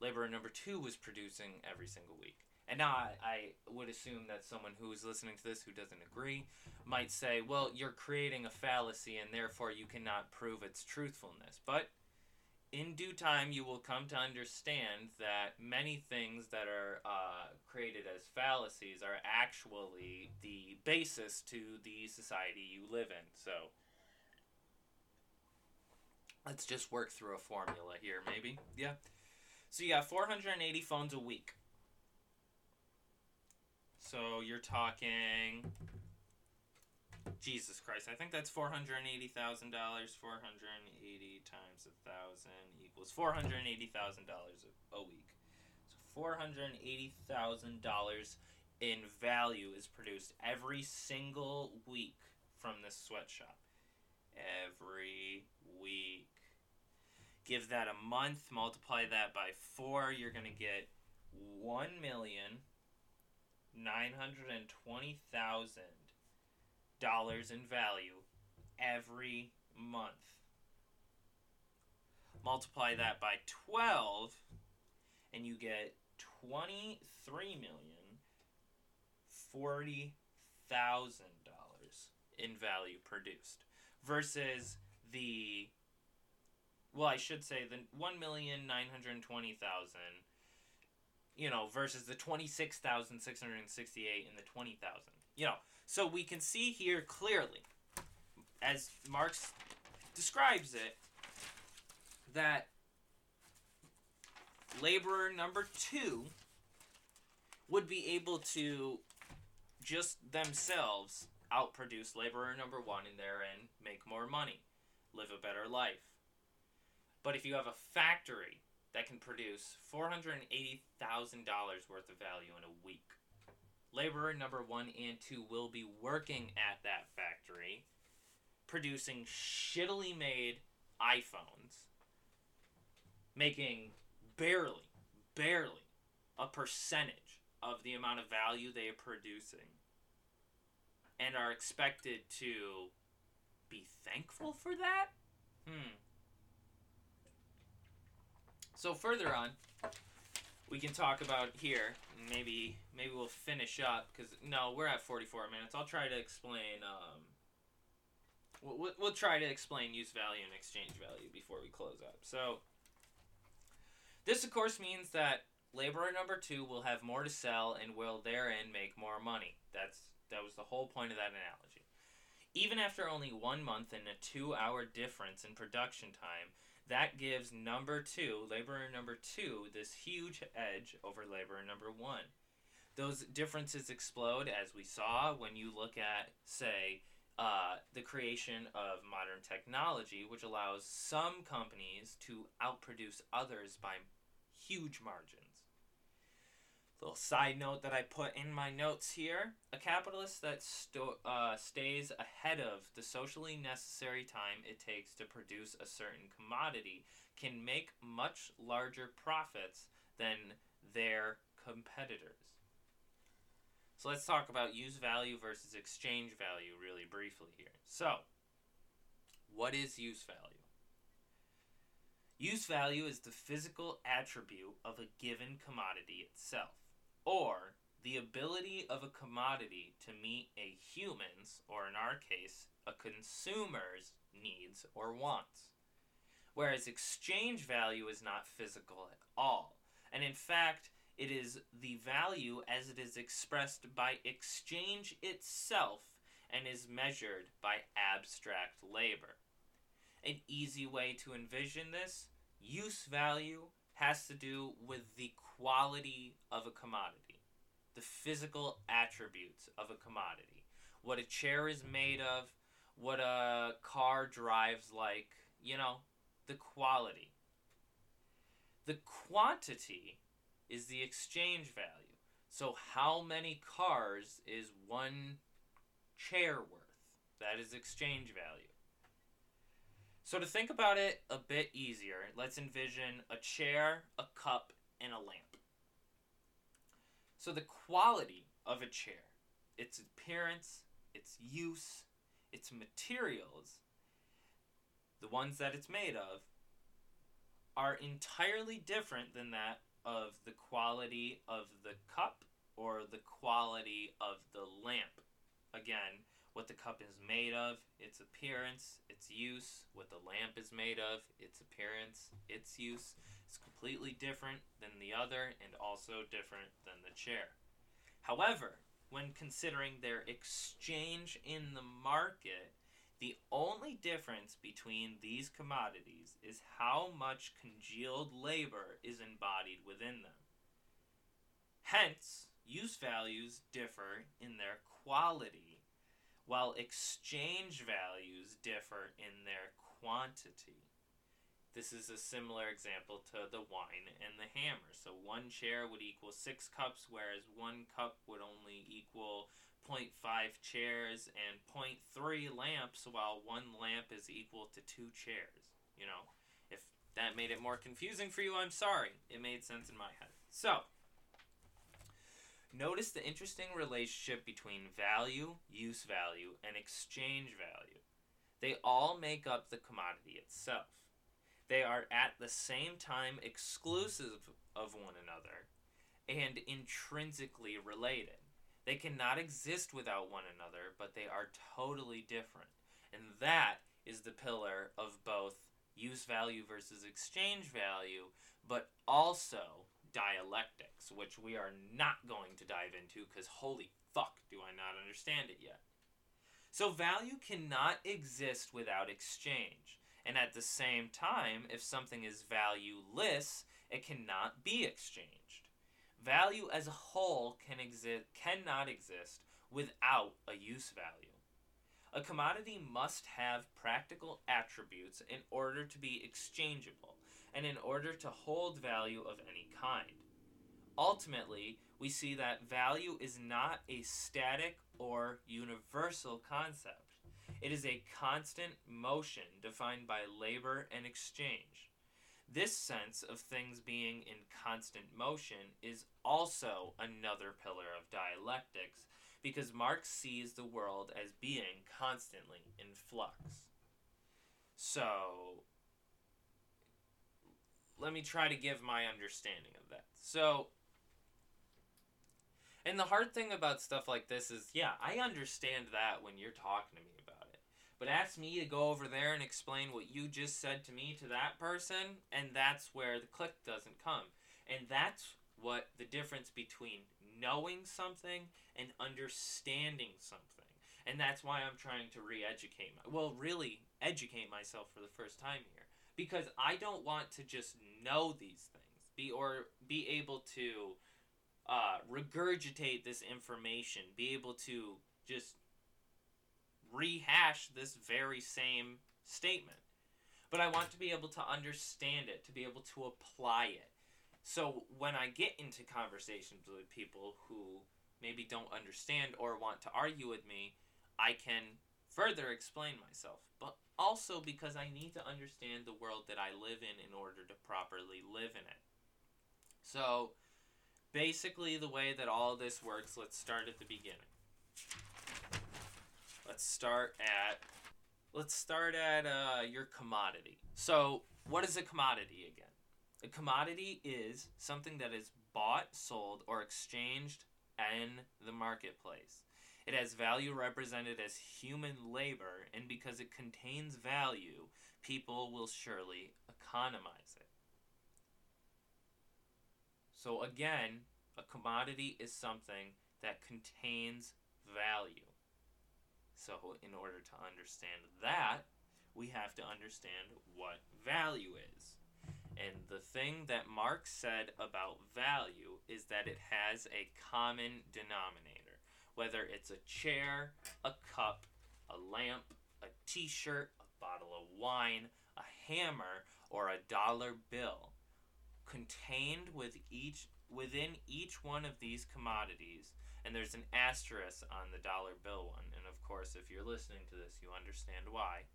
laborer number two was producing every single week. And now I, I would assume that someone who is listening to this who doesn't agree might say, well, you're creating a fallacy and therefore you cannot prove its truthfulness. But in due time, you will come to understand that many things that are uh, created as fallacies are actually the basis to the society you live in. So let's just work through a formula here, maybe. Yeah. So you got 480 phones a week. So you're talking. Jesus Christ, I think that's $480,000. 480 times a thousand equals $480,000 a week. So $480,000 in value is produced every single week from this sweatshop. Every week give that a month, multiply that by four, you're going to get one million nine hundred and twenty thousand dollars in value every month. Multiply that by twelve, and you get twenty-three million forty thousand dollars in value produced versus the well, I should say the one million nine hundred twenty thousand. You know, versus the twenty six thousand six hundred sixty eight and the twenty thousand. You know, so we can see here clearly, as Marx describes it, that laborer number two would be able to just themselves outproduce laborer number one in there and make more money, live a better life. But if you have a factory that can produce $480,000 worth of value in a week, laborer number one and two will be working at that factory producing shittily made iPhones, making barely, barely a percentage of the amount of value they are producing, and are expected to be thankful for that? Hmm. So further on, we can talk about here. Maybe maybe we'll finish up because no, we're at forty four minutes. I'll try to explain. Um, we'll, we'll try to explain use value and exchange value before we close up. So this of course means that laborer number two will have more to sell and will therein make more money. That's that was the whole point of that analogy. Even after only one month and a two hour difference in production time, that gives number two, laborer number two, this huge edge over laborer number one. Those differences explode as we saw when you look at, say, uh, the creation of modern technology, which allows some companies to outproduce others by huge margins. Little side note that I put in my notes here a capitalist that sto- uh, stays ahead of the socially necessary time it takes to produce a certain commodity can make much larger profits than their competitors. So let's talk about use value versus exchange value really briefly here. So, what is use value? Use value is the physical attribute of a given commodity itself, or the ability of a commodity to meet a human's, or in our case, a consumer's needs or wants. Whereas exchange value is not physical at all. And in fact, it is the value as it is expressed by exchange itself and is measured by abstract labor. An easy way to envision this use value has to do with the quality of a commodity, the physical attributes of a commodity, what a chair is made of, what a car drives like, you know, the quality. The quantity is the exchange value. So, how many cars is one chair worth? That is exchange value. So, to think about it a bit easier, let's envision a chair, a cup, and a lamp. So, the quality of a chair, its appearance, its use, its materials, the ones that it's made of, are entirely different than that of the quality of the cup or the quality of the lamp. Again, what the cup is made of, its appearance, its use, what the lamp is made of, its appearance, its use is completely different than the other and also different than the chair. However, when considering their exchange in the market, the only difference between these commodities is how much congealed labor is embodied within them. Hence, use values differ in their quality, while exchange values differ in their quantity. This is a similar example to the wine and the hammer. So one chair would equal six cups, whereas one cup would only equal 0.5 chairs and 0.3 lamps, while one lamp is equal to two chairs. You know, if that made it more confusing for you, I'm sorry. It made sense in my head. So, notice the interesting relationship between value, use value, and exchange value. They all make up the commodity itself. They are at the same time exclusive of one another and intrinsically related. They cannot exist without one another, but they are totally different. And that is the pillar of both use value versus exchange value, but also dialectics, which we are not going to dive into because holy fuck, do I not understand it yet. So, value cannot exist without exchange. And at the same time, if something is valueless, it cannot be exchanged. Value as a whole can exist cannot exist without a use value. A commodity must have practical attributes in order to be exchangeable and in order to hold value of any kind. Ultimately, we see that value is not a static or universal concept. It is a constant motion defined by labor and exchange. This sense of things being in constant motion is also another pillar of dialectics because Marx sees the world as being constantly in flux. So, let me try to give my understanding of that. So, and the hard thing about stuff like this is, yeah, I understand that when you're talking to me but ask me to go over there and explain what you just said to me to that person, and that's where the click doesn't come. And that's what the difference between knowing something and understanding something. And that's why I'm trying to re educate, my, well, really educate myself for the first time here. Because I don't want to just know these things, be or be able to uh, regurgitate this information, be able to just rehash this very same statement. But I want to be able to understand it, to be able to apply it. So when I get into conversations with people who maybe don't understand or want to argue with me, I can further explain myself. But also because I need to understand the world that I live in in order to properly live in it. So basically, the way that all this works, let's start at the beginning. Let's start at let's start at uh, your commodity. So, what is a commodity again? A commodity is something that is bought, sold, or exchanged in the marketplace. It has value represented as human labor, and because it contains value, people will surely economize it. So, again, a commodity is something that contains value. So, in order to understand that, we have to understand what value is. And the thing that Marx said about value is that it has a common denominator. Whether it's a chair, a cup, a lamp, a t shirt, a bottle of wine, a hammer, or a dollar bill. Contained with each within each one of these commodities, and there's an asterisk on the dollar bill one, and course if you're listening to this you understand why.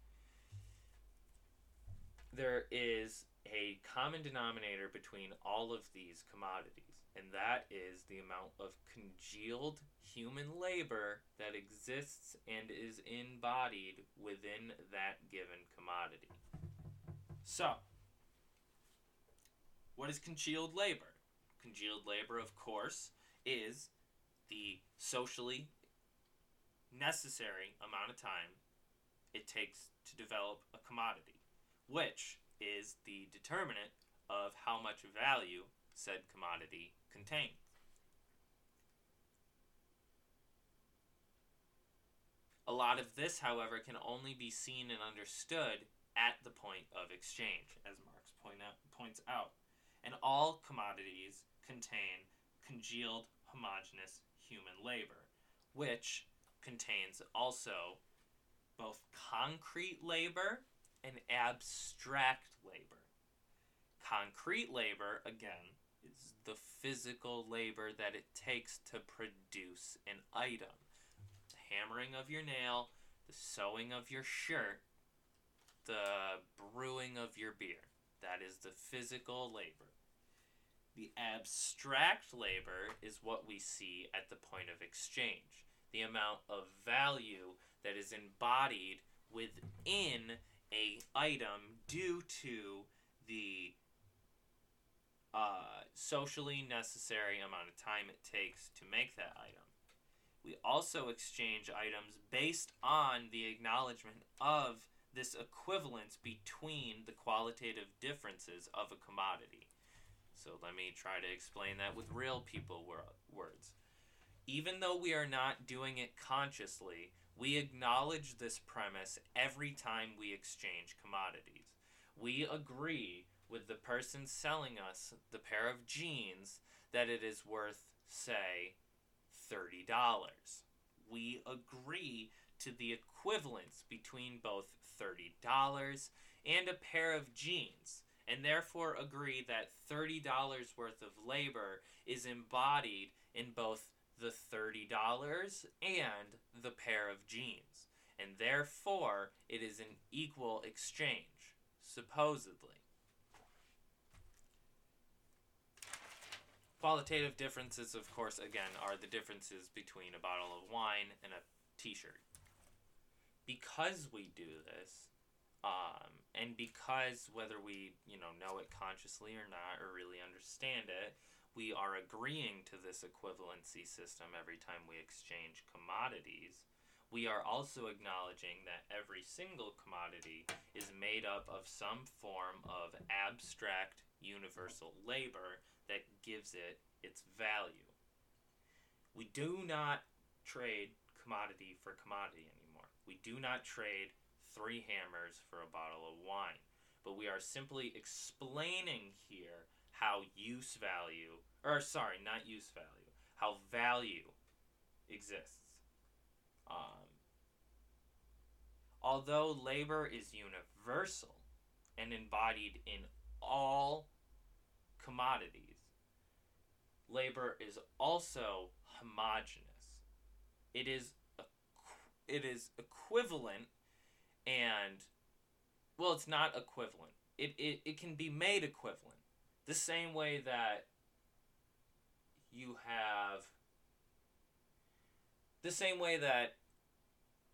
There is a common denominator between all of these commodities, and that is the amount of congealed human labor that exists and is embodied within that given commodity. So, what is congealed labor? Congealed labor, of course, is the socially necessary amount of time it takes to develop a commodity, which is the determinant of how much value said commodity contains. A lot of this, however, can only be seen and understood at the point of exchange, as Marx point out, points out. And all commodities contain congealed homogeneous human labor, which contains also both concrete labor and abstract labor. Concrete labor, again, is the physical labor that it takes to produce an item. The hammering of your nail, the sewing of your shirt, the brewing of your beer. That is the physical labor. The abstract labor is what we see at the point of exchange. The amount of value that is embodied within a item due to the uh, socially necessary amount of time it takes to make that item. We also exchange items based on the acknowledgement of this equivalence between the qualitative differences of a commodity. So let me try to explain that with real people wor- words. Even though we are not doing it consciously, we acknowledge this premise every time we exchange commodities. We agree with the person selling us the pair of jeans that it is worth, say, $30. We agree to the equivalence between both $30 and a pair of jeans, and therefore agree that $30 worth of labor is embodied in both the $30 and the pair of jeans, and therefore it is an equal exchange, supposedly. Qualitative differences, of course, again, are the differences between a bottle of wine and a t shirt because we do this, um, and because whether we you know know it consciously or not or really understand it, we are agreeing to this equivalency system every time we exchange commodities. We are also acknowledging that every single commodity is made up of some form of abstract universal labor that gives it its value. We do not trade commodity for commodity anymore. We do not trade three hammers for a bottle of wine, but we are simply explaining here how use value, or sorry, not use value, how value exists. Um, although labor is universal and embodied in all commodities, labor is also homogeneous. It is it is equivalent and well it's not equivalent it, it, it can be made equivalent the same way that you have the same way that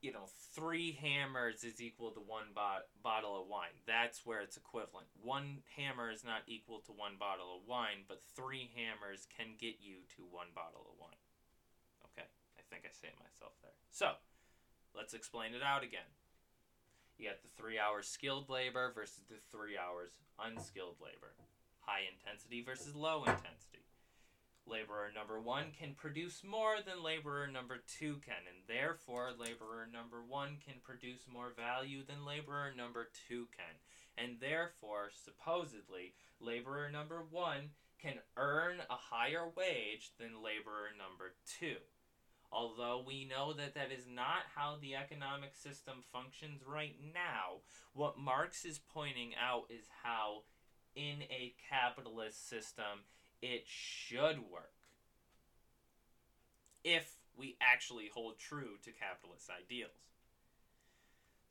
you know, three hammers is equal to one bot- bottle of wine. That's where it's equivalent. One hammer is not equal to one bottle of wine, but three hammers can get you to one bottle of wine. Okay, I think I saved myself there. So, let's explain it out again. You got the three hours skilled labor versus the three hours unskilled labor. High intensity versus low intensity laborer number one can produce more than laborer number two can, and therefore laborer number one can produce more value than laborer number two can. And therefore, supposedly, laborer number one can earn a higher wage than laborer number two. Although we know that that is not how the economic system functions right now, what Marx is pointing out is how, in a capitalist system, it should work if we actually hold true to capitalist ideals.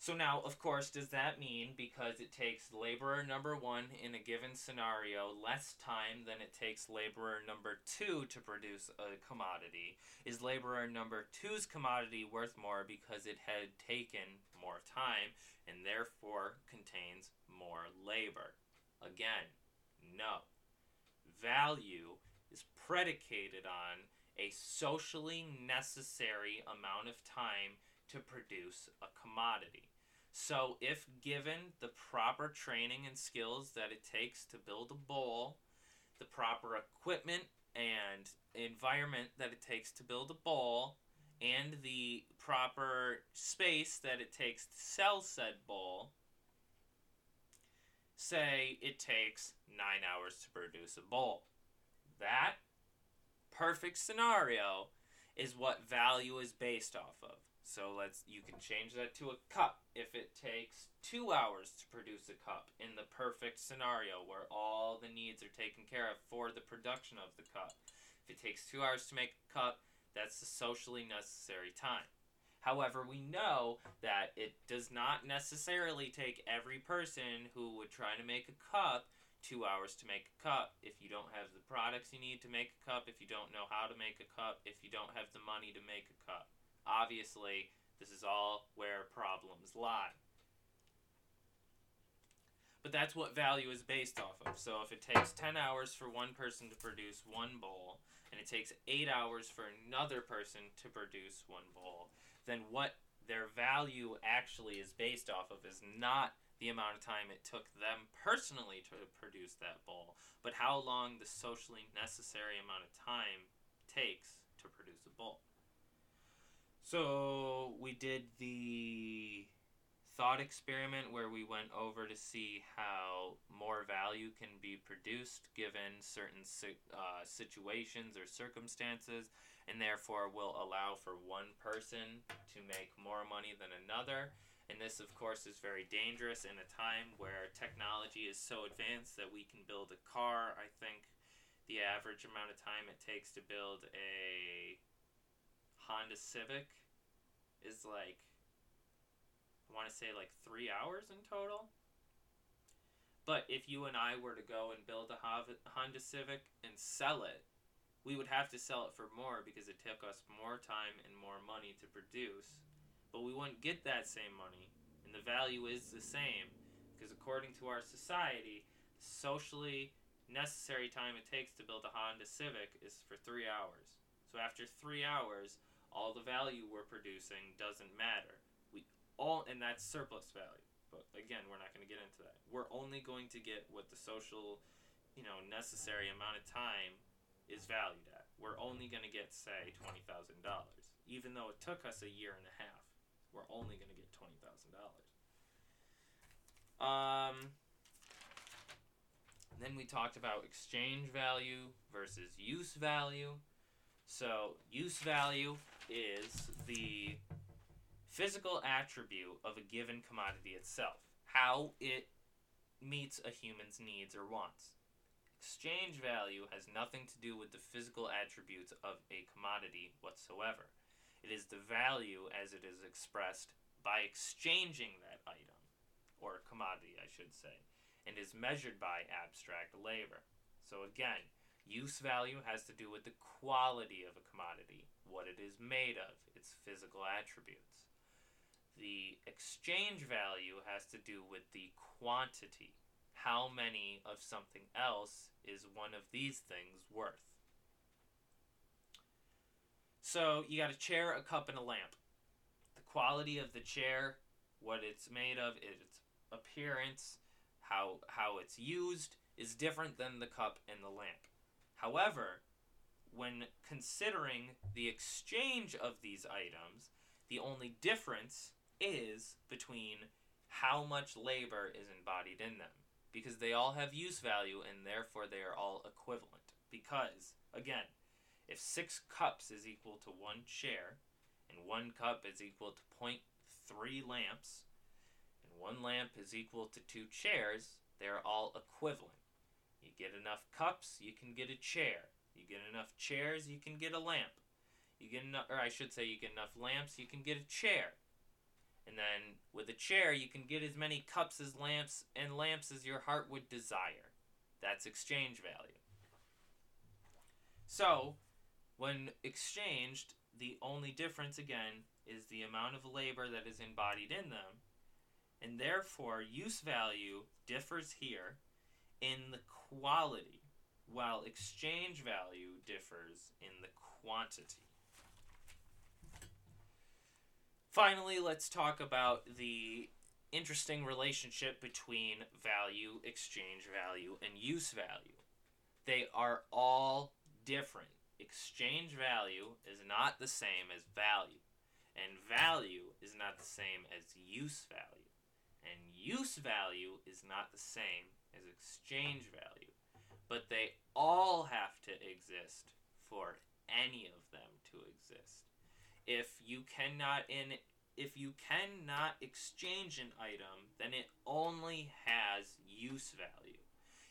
So now, of course, does that mean because it takes laborer number one in a given scenario less time than it takes laborer number two to produce a commodity? Is laborer number two's commodity worth more because it had taken more time and therefore contains more labor? Again, no value is predicated on a socially necessary amount of time to produce a commodity. So, if given the proper training and skills that it takes to build a bowl, the proper equipment and environment that it takes to build a bowl, and the proper space that it takes to sell said bowl, say it takes nine hours to produce a bowl. That perfect scenario is what value is based off of. So let's you can change that to a cup if it takes two hours to produce a cup in the perfect scenario where all the needs are taken care of for the production of the cup. If it takes two hours to make a cup, that's the socially necessary time. However, we know that it does not necessarily take every person who would try to make a cup two hours to make a cup if you don't have the products you need to make a cup, if you don't know how to make a cup, if you don't have the money to make a cup. Obviously, this is all where problems lie. But that's what value is based off of. So if it takes 10 hours for one person to produce one bowl, and it takes 8 hours for another person to produce one bowl, then what their value actually is based off of is not the amount of time it took them personally to produce that bowl, but how long the socially necessary amount of time takes to produce a bowl. So we did the thought experiment where we went over to see how more value can be produced given certain uh, situations or circumstances and therefore will allow for one person to make more money than another. And this, of course, is very dangerous in a time where technology is so advanced that we can build a car. I think the average amount of time it takes to build a Honda Civic is like, I want to say like three hours in total. But if you and I were to go and build a Honda Civic and sell it, we would have to sell it for more because it took us more time and more money to produce. But we wouldn't get that same money, and the value is the same because according to our society, socially necessary time it takes to build a Honda Civic is for three hours. So after three hours, all the value we're producing doesn't matter. We all, and that's surplus value. But again, we're not going to get into that. We're only going to get what the social, you know, necessary amount of time is valued at. We're only going to get, say, $20,000. Even though it took us a year and a half, we're only going to get $20,000. Um, then we talked about exchange value versus use value. So, use value is the physical attribute of a given commodity itself, how it meets a human's needs or wants. Exchange value has nothing to do with the physical attributes of a commodity whatsoever. It is the value as it is expressed by exchanging that item, or commodity, I should say, and is measured by abstract labor. So again, use value has to do with the quality of a commodity, what it is made of, its physical attributes. The exchange value has to do with the quantity. How many of something else is one of these things worth? So you got a chair, a cup, and a lamp. The quality of the chair, what it's made of, its appearance, how how it's used is different than the cup and the lamp. However, when considering the exchange of these items, the only difference is between how much labor is embodied in them. Because they all have use value and therefore they are all equivalent. Because, again, if six cups is equal to one chair, and one cup is equal to 0.3 lamps, and one lamp is equal to two chairs, they're all equivalent. You get enough cups, you can get a chair. You get enough chairs, you can get a lamp. You get enough, or I should say, you get enough lamps, you can get a chair. And then with a chair, you can get as many cups as lamps and lamps as your heart would desire. That's exchange value. So, when exchanged, the only difference again is the amount of labor that is embodied in them. And therefore, use value differs here in the quality, while exchange value differs in the quantity. Finally, let's talk about the interesting relationship between value, exchange value, and use value. They are all different. Exchange value is not the same as value, and value is not the same as use value, and use value is not the same as exchange value. But they all have to exist for any of them to exist if you cannot in if you cannot exchange an item, then it only has use value.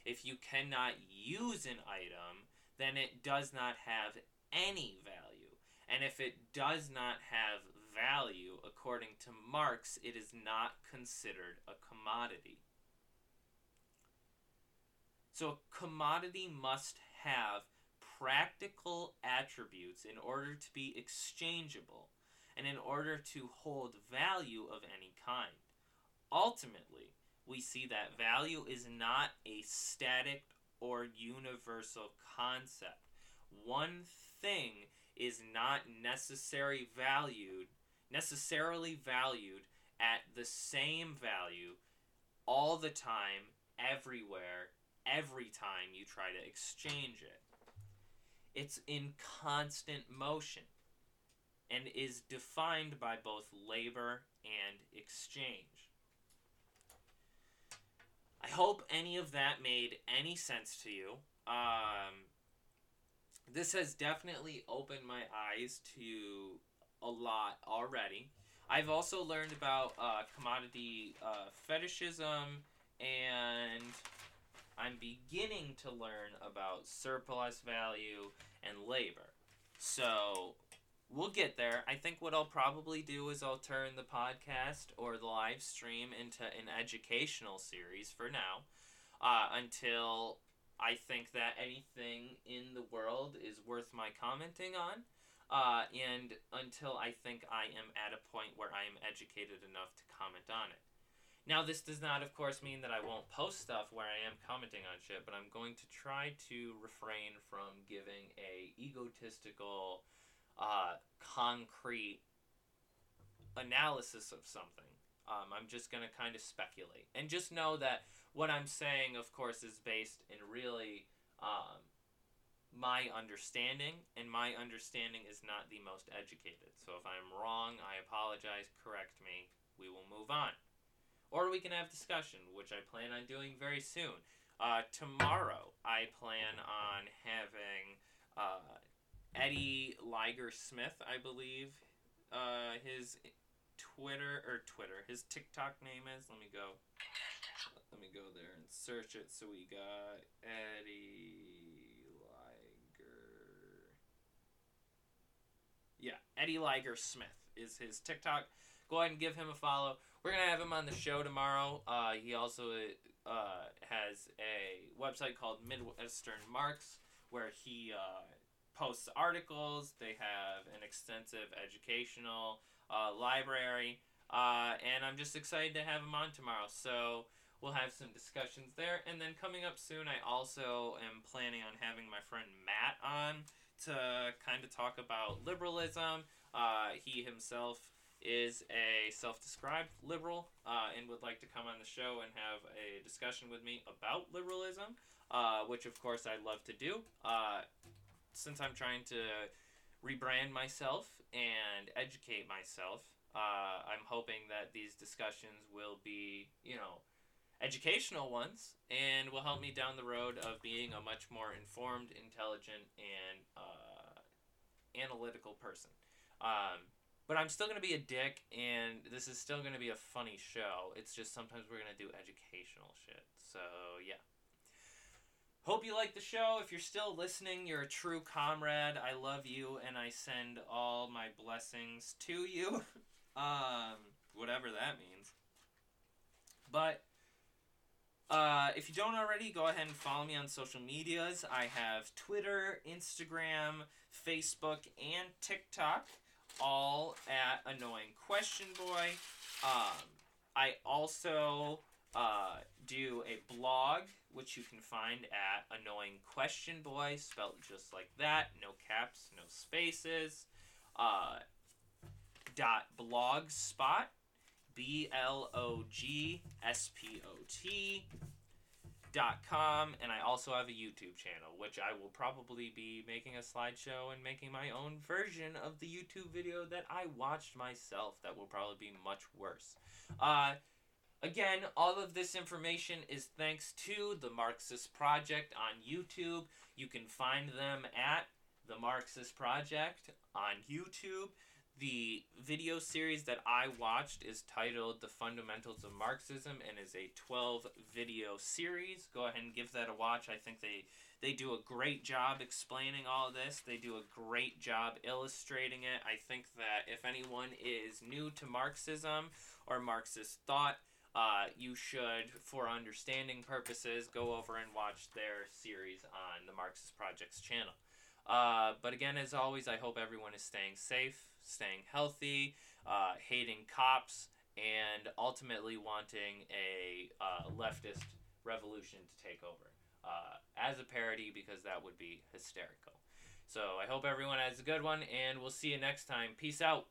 If you cannot use an item, then it does not have any value. And if it does not have value, according to Marx, it is not considered a commodity. So a commodity must have practical attributes in order to be exchangeable and in order to hold value of any kind. Ultimately, we see that value is not a static or universal concept. One thing is not necessary valued necessarily valued at the same value all the time everywhere every time you try to exchange it it's in constant motion and is defined by both labor and exchange. I hope any of that made any sense to you. Um, this has definitely opened my eyes to a lot already. I've also learned about uh, commodity uh, fetishism and I'm beginning to learn about surplus value and labor. So we'll get there. I think what I'll probably do is I'll turn the podcast or the live stream into an educational series for now uh, until I think that anything in the world is worth my commenting on. Uh, and until I think I am at a point where I am educated enough to comment on it. Now, this does not, of course, mean that I won't post stuff where I am commenting on shit, but I'm going to try to refrain from giving a egotistical, uh, concrete analysis of something. Um, I'm just going to kind of speculate. And just know that what I'm saying, of course, is based in really um, my understanding, and my understanding is not the most educated. So if I'm wrong, I apologize, correct me, we will move on. Or we can have discussion, which I plan on doing very soon. Uh, tomorrow, I plan on having uh, Eddie Liger Smith, I believe, uh, his Twitter or Twitter, his TikTok name is. Let me go. Let me go there and search it. So we got Eddie Liger. Yeah, Eddie Liger Smith is his TikTok. Go ahead and give him a follow. We're gonna have him on the show tomorrow. Uh, he also uh, has a website called Midwestern Marx where he uh, posts articles. They have an extensive educational uh, library. Uh, and I'm just excited to have him on tomorrow. So we'll have some discussions there. And then coming up soon, I also am planning on having my friend Matt on to kind of talk about liberalism. Uh, he himself is a self described liberal uh, and would like to come on the show and have a discussion with me about liberalism, uh, which of course I'd love to do. Uh, since I'm trying to rebrand myself and educate myself, uh, I'm hoping that these discussions will be, you know, educational ones and will help me down the road of being a much more informed, intelligent, and uh, analytical person. Um, but I'm still going to be a dick, and this is still going to be a funny show. It's just sometimes we're going to do educational shit. So, yeah. Hope you like the show. If you're still listening, you're a true comrade. I love you, and I send all my blessings to you. um, whatever that means. But uh, if you don't already, go ahead and follow me on social medias. I have Twitter, Instagram, Facebook, and TikTok, all at Annoying Question Boy. Um, I also uh, do a blog, which you can find at Annoying Question Boy, spelled just like that, no caps, no spaces. Uh, dot blogspot B L O G S P O T com and I also have a YouTube channel which I will probably be making a slideshow and making my own version of the YouTube video that I watched myself that will probably be much worse. Uh, again, all of this information is thanks to the Marxist Project on YouTube. You can find them at the Marxist Project on YouTube. The video series that I watched is titled The Fundamentals of Marxism and is a 12 video series. Go ahead and give that a watch. I think they they do a great job explaining all this. They do a great job illustrating it. I think that if anyone is new to Marxism or Marxist thought, uh, you should, for understanding purposes, go over and watch their series on the Marxist Project's channel. Uh, but again, as always, I hope everyone is staying safe, staying healthy, uh, hating cops, and ultimately wanting a uh, leftist revolution to take over uh, as a parody because that would be hysterical. So I hope everyone has a good one, and we'll see you next time. Peace out.